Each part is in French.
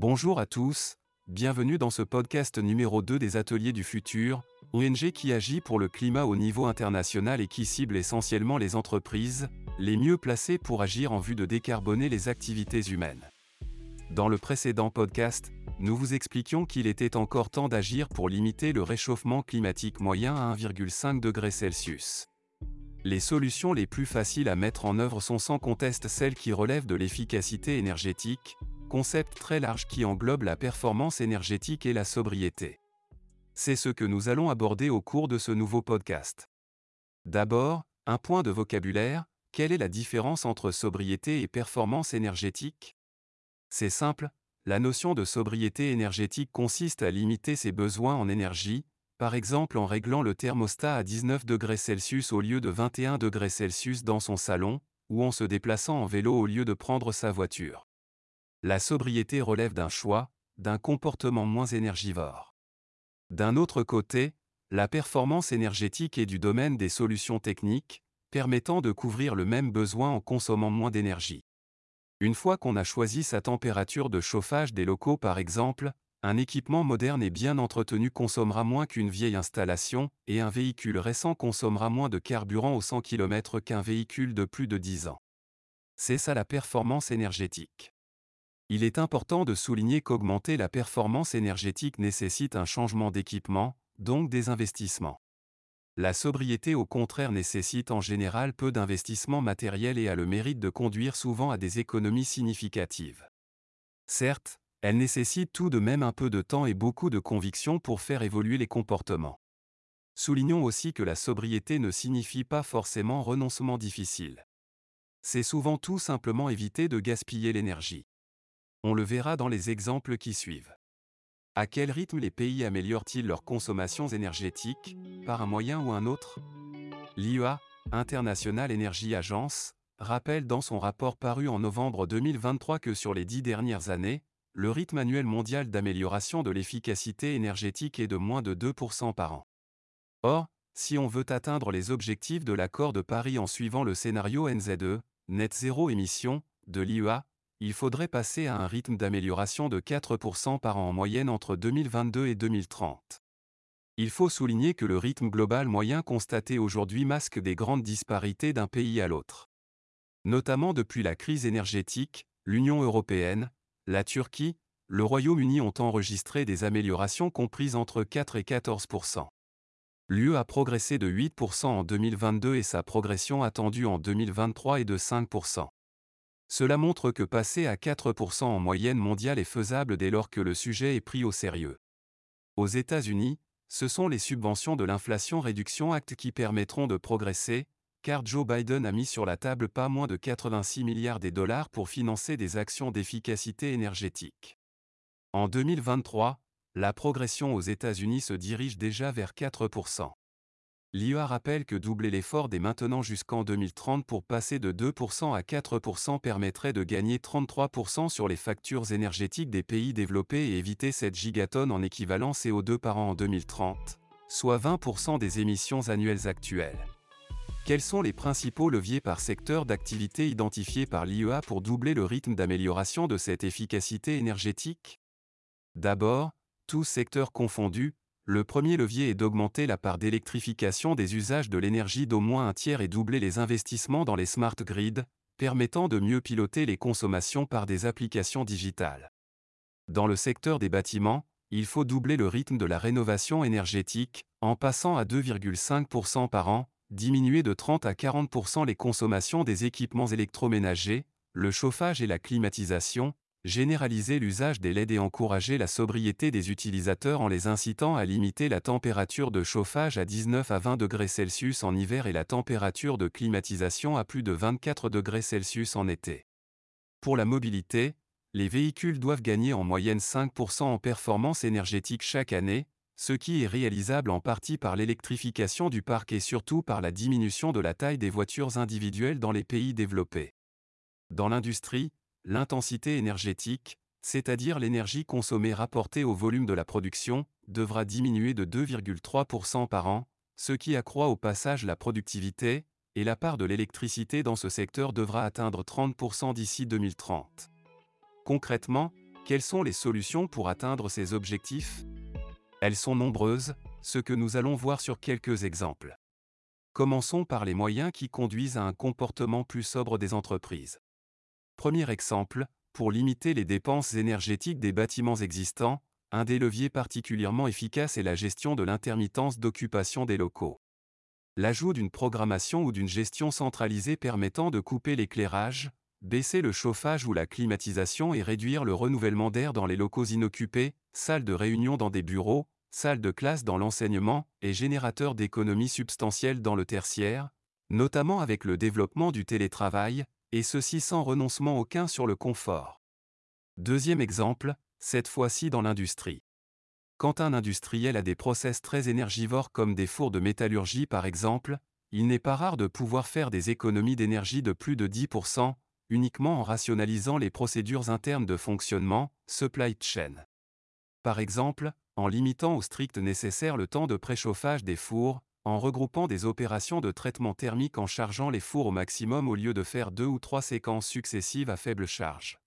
Bonjour à tous, bienvenue dans ce podcast numéro 2 des Ateliers du Futur, ONG qui agit pour le climat au niveau international et qui cible essentiellement les entreprises, les mieux placées pour agir en vue de décarboner les activités humaines. Dans le précédent podcast, nous vous expliquions qu'il était encore temps d'agir pour limiter le réchauffement climatique moyen à 1,5 degré Celsius. Les solutions les plus faciles à mettre en œuvre sont sans conteste celles qui relèvent de l'efficacité énergétique, concept très large qui englobe la performance énergétique et la sobriété. C'est ce que nous allons aborder au cours de ce nouveau podcast. D'abord, un point de vocabulaire, quelle est la différence entre sobriété et performance énergétique? C'est simple, la notion de sobriété énergétique consiste à limiter ses besoins en énergie, par exemple en réglant le thermostat à 19 degrés Celsius au lieu de 21 degrés Celsius dans son salon, ou en se déplaçant en vélo au lieu de prendre sa voiture. La sobriété relève d'un choix, d'un comportement moins énergivore. D'un autre côté, la performance énergétique est du domaine des solutions techniques, permettant de couvrir le même besoin en consommant moins d'énergie. Une fois qu'on a choisi sa température de chauffage des locaux par exemple, un équipement moderne et bien entretenu consommera moins qu'une vieille installation, et un véhicule récent consommera moins de carburant au 100 km qu'un véhicule de plus de 10 ans. C'est ça la performance énergétique. Il est important de souligner qu'augmenter la performance énergétique nécessite un changement d'équipement, donc des investissements. La sobriété au contraire nécessite en général peu d'investissement matériel et a le mérite de conduire souvent à des économies significatives. Certes, elle nécessite tout de même un peu de temps et beaucoup de conviction pour faire évoluer les comportements. Soulignons aussi que la sobriété ne signifie pas forcément renoncement difficile. C'est souvent tout simplement éviter de gaspiller l'énergie. On le verra dans les exemples qui suivent. À quel rythme les pays améliorent-ils leurs consommations énergétiques, par un moyen ou un autre? L'IEA, International Energy Agency, rappelle dans son rapport paru en novembre 2023 que sur les dix dernières années, le rythme annuel mondial d'amélioration de l'efficacité énergétique est de moins de 2% par an. Or, si on veut atteindre les objectifs de l'accord de Paris en suivant le scénario NZE, net zéro émission, de l'IEA, il faudrait passer à un rythme d'amélioration de 4% par an en moyenne entre 2022 et 2030. Il faut souligner que le rythme global moyen constaté aujourd'hui masque des grandes disparités d'un pays à l'autre. Notamment depuis la crise énergétique, l'Union européenne, la Turquie, le Royaume-Uni ont enregistré des améliorations comprises entre 4 et 14% L'UE a progressé de 8% en 2022 et sa progression attendue en 2023 est de 5 Cela montre que passer à 4% en moyenne mondiale est faisable dès lors que le sujet est pris au sérieux. Aux États-Unis, ce sont les subventions de l'Inflation Réduction Act qui permettront de progresser, car Joe Biden a mis sur la table pas moins de 86 milliards de dollars pour financer des actions d'efficacité énergétique. En 2023, la progression aux États-Unis se dirige déjà vers 4%. L'IA rappelle que doubler l'effort dès maintenant jusqu'en 2030 pour passer de 2% à 4% permettrait de gagner 33% sur les factures énergétiques des pays développés et éviter 7 gigatonnes en équivalent CO2 par an en 2030, soit 20% des émissions annuelles actuelles. Quels sont les principaux leviers par secteur d'activité identifiés par l'IEA pour doubler le rythme d'amélioration de cette efficacité énergétique? D'abord, tous secteurs confondus, le premier levier est d'augmenter la part d'électrification des usages de l'énergie d'au moins un tiers et doubler les investissements dans les smart grids, permettant de mieux piloter les consommations par des applications digitales. Dans le secteur des bâtiments, il faut doubler le rythme de la rénovation énergétique, en passant à 2,5% par an, diminuer de 30 à 40% les consommations des équipements électroménagers, le chauffage et la climatisation, généraliser l'usage des LED et encourager la sobriété des utilisateurs en les incitant à limiter la température de chauffage à 19 à 20 degrés Celsius en hiver et la température de climatisation à plus de 24 degrés Celsius en été. Pour la mobilité, les véhicules doivent gagner en moyenne 5% en performance énergétique chaque année, ce qui est réalisable en partie par l'électrification du parc et surtout par la diminution de la taille des voitures individuelles dans les pays développés. Dans l'industrie, l'intensité énergétique, c'est-à-dire l'énergie consommée rapportée au volume de la production, devra diminuer de 2,3% par an, ce qui accroît au passage la productivité, et la part de l'électricité dans ce secteur devra atteindre 30% d'ici 2030. Concrètement, Quelles sont les solutions pour atteindre ces objectifs? Elles sont nombreuses, ce que nous allons voir sur quelques exemples. Commençons par les moyens qui conduisent à un comportement plus sobre des entreprises. Premier exemple, pour limiter les dépenses énergétiques des bâtiments existants, un des leviers particulièrement efficaces est la gestion de l'intermittence d'occupation des locaux. L'ajout d'une programmation ou d'une gestion centralisée permettant de couper l'éclairage, baisser le chauffage ou la climatisation et réduire le renouvellement d'air dans les locaux inoccupés, salles de réunion dans des bureaux, salles de classe dans l'enseignement et générateur d'économies substantielles dans le tertiaire, notamment avec le développement du télétravail, et ceci sans renoncement aucun sur le confort. Deuxième exemple, cette fois-ci dans l'industrie. Quand un industriel a des process très énergivores comme des fours de métallurgie par exemple, il n'est pas rare de pouvoir faire des économies d'énergie de plus de 10%, uniquement en rationalisant les procédures internes de fonctionnement, supply chain. Par exemple, en limitant au strict nécessaire le temps de préchauffage des fours, en regroupant des opérations de traitement thermique en chargeant les fours au maximum au lieu de faire deux ou trois séquences successives à faible charge.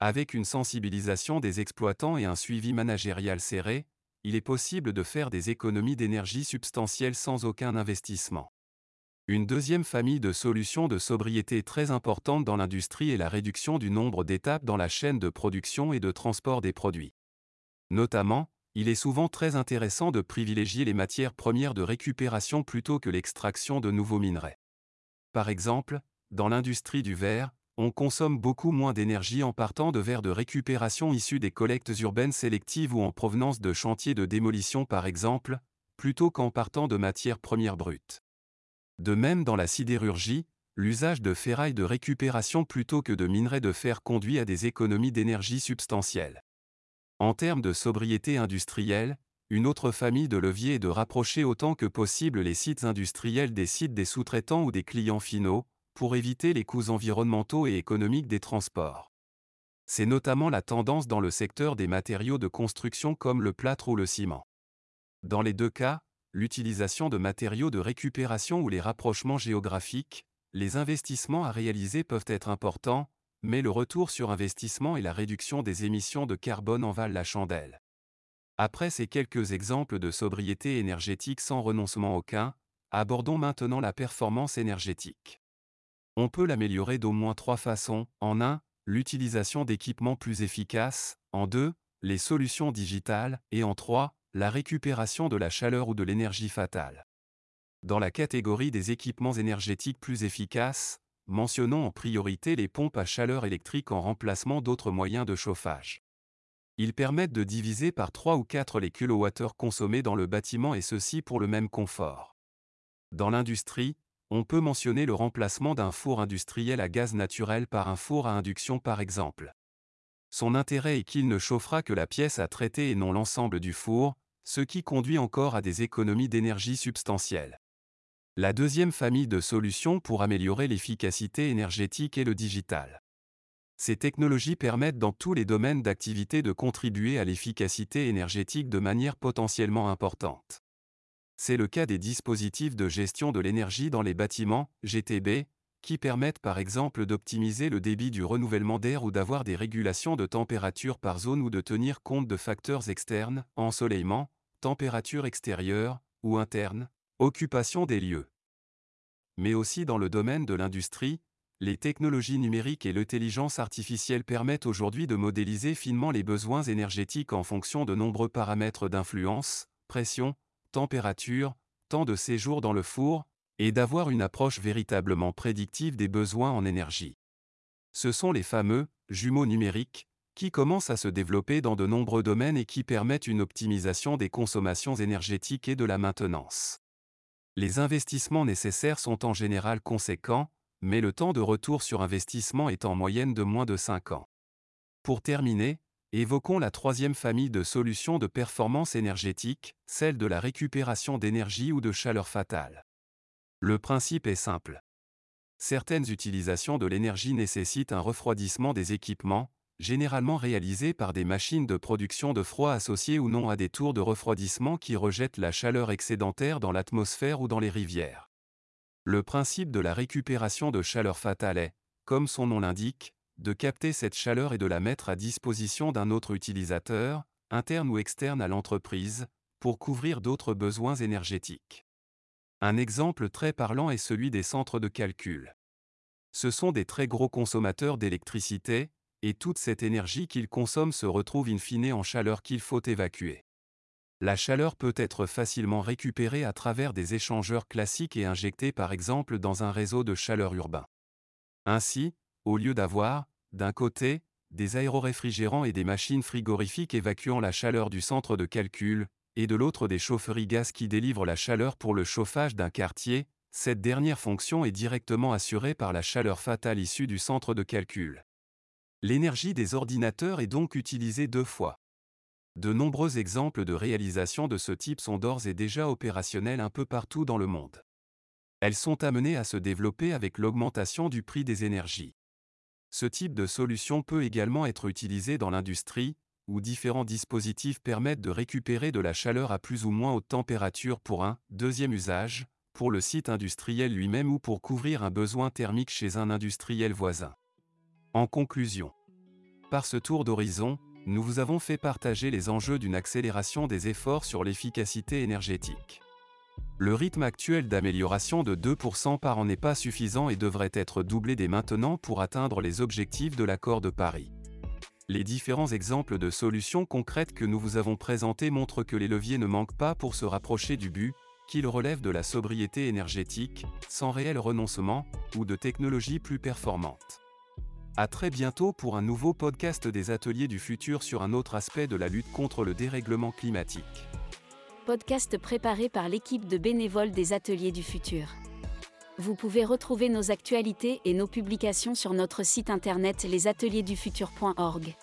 Avec une sensibilisation des exploitants et un suivi managérial serré, il est possible de faire des économies d'énergie substantielles sans aucun investissement. Une deuxième famille de solutions de sobriété très importante dans l'industrie est la réduction du nombre d'étapes dans la chaîne de production et de transport des produits. Notamment, il est souvent très intéressant de privilégier les matières premières de récupération plutôt que l'extraction de nouveaux minerais. Par exemple, dans l'industrie du verre, on consomme beaucoup moins d'énergie en partant de verres de récupération issus des collectes urbaines sélectives ou en provenance de chantiers de démolition par exemple, plutôt qu'en partant de matières premières brutes. De même dans la sidérurgie, l'usage de ferraille de récupération plutôt que de minerais de fer conduit à des économies d'énergie substantielles. En termes de sobriété industrielle, une autre famille de leviers est de rapprocher autant que possible les sites industriels des sites des sous-traitants ou des clients finaux, pour éviter les coûts environnementaux et économiques des transports. C'est notamment la tendance dans le secteur des matériaux de construction comme le plâtre ou le ciment. Dans les deux cas, l'utilisation de matériaux de récupération ou les rapprochements géographiques, les investissements à réaliser peuvent être importants, mais le retour sur investissement et la réduction des émissions de carbone en valent la chandelle. Après ces quelques exemples de sobriété énergétique sans renoncement aucun, abordons maintenant la performance énergétique. On peut l'améliorer d'au moins trois façons. En 1, l'utilisation d'équipements plus efficaces. En 2, les solutions digitales. Et en 3, la récupération de la chaleur ou de l'énergie fatale. Dans la catégorie des équipements énergétiques plus efficaces, mentionnons en priorité les pompes à chaleur électrique en remplacement d'autres moyens de chauffage. Ils permettent de diviser par 3 ou 4 les kilowattheures consommés dans le bâtiment et ceci pour le même confort. Dans l'industrie, on peut mentionner le remplacement d'un four industriel à gaz naturel par un four à induction par exemple. Son intérêt est qu'il ne chauffera que la pièce à traiter et non l'ensemble du four, ce qui conduit encore à des économies d'énergie substantielles. La deuxième famille de solutions pour améliorer l'efficacité énergétique est le digital. Ces technologies permettent dans tous les domaines d'activité de contribuer à l'efficacité énergétique de manière potentiellement importante. C'est le cas des dispositifs de gestion de l'énergie dans les bâtiments, GTB, qui permettent par exemple d'optimiser le débit du renouvellement d'air ou d'avoir des régulations de température par zone ou de tenir compte de facteurs externes, ensoleillement, température extérieure ou interne, Occupation des lieux. Mais aussi dans le domaine de l'industrie, les technologies numériques et l'intelligence artificielle permettent aujourd'hui de modéliser finement les besoins énergétiques en fonction de nombreux paramètres d'influence, pression, température, temps de séjour dans le four, et d'avoir une approche véritablement prédictive des besoins en énergie. Ce sont les fameux jumeaux numériques qui commencent à se développer dans de nombreux domaines et qui permettent une optimisation des consommations énergétiques et de la maintenance. Les investissements nécessaires sont en général conséquents, mais le temps de retour sur investissement est en moyenne de moins de 5 ans. Pour terminer, évoquons la troisième famille de solutions de performance énergétique, celle de la récupération d'énergie ou de chaleur fatale. Le principe est simple. Certaines utilisations de l'énergie nécessitent un refroidissement des équipements, généralement réalisés par des machines de production de froid associées ou non à des tours de refroidissement qui rejettent la chaleur excédentaire dans l'atmosphère ou dans les rivières. Le principe de la récupération de chaleur fatale est, comme son nom l'indique, de capter cette chaleur et de la mettre à disposition d'un autre utilisateur, interne ou externe à l'entreprise, pour couvrir d'autres besoins énergétiques. Un exemple très parlant est celui des centres de calcul. Ce sont des très gros consommateurs d'électricité, et toute cette énergie qu'ils consomment se retrouve in fine en chaleur qu'il faut évacuer. La chaleur peut être facilement récupérée à travers des échangeurs classiques et injectée par exemple dans un réseau de chaleur urbain. Ainsi, au lieu d'avoir, d'un côté, des aéroréfrigérants et des machines frigorifiques évacuant la chaleur du centre de calcul, et de l'autre des chaufferies gaz qui délivrent la chaleur pour le chauffage d'un quartier, cette dernière fonction est directement assurée par la chaleur fatale issue du centre de calcul. L'énergie des ordinateurs est donc utilisée deux fois. De nombreux exemples de réalisation de ce type sont d'ores et déjà opérationnels un peu partout dans le monde. Elles sont amenées à se développer avec l'augmentation du prix des énergies. Ce type de solution peut également être utilisé dans l'industrie, où différents dispositifs permettent de récupérer de la chaleur à plus ou moins haute température pour un deuxième usage, pour le site industriel lui-même ou pour couvrir un besoin thermique chez un industriel voisin. En conclusion, par ce tour d'horizon, nous vous avons fait partager les enjeux d'une accélération des efforts sur l'efficacité énergétique. Le rythme actuel d'amélioration de 2% par an n'est pas suffisant et devrait être doublé dès maintenant pour atteindre les objectifs de l'accord de Paris. Les différents exemples de solutions concrètes que nous vous avons présentés montrent que les leviers ne manquent pas pour se rapprocher du but, qu'il relève de la sobriété énergétique, sans réel renoncement, ou de technologies plus performantes. À très bientôt pour un nouveau podcast des ateliers du futur sur un autre aspect de la lutte contre le dérèglement climatique. Podcast préparé par l'équipe de bénévoles des ateliers du futur. Vous pouvez retrouver nos actualités et nos publications sur notre site internet lesateliersdufutur.org.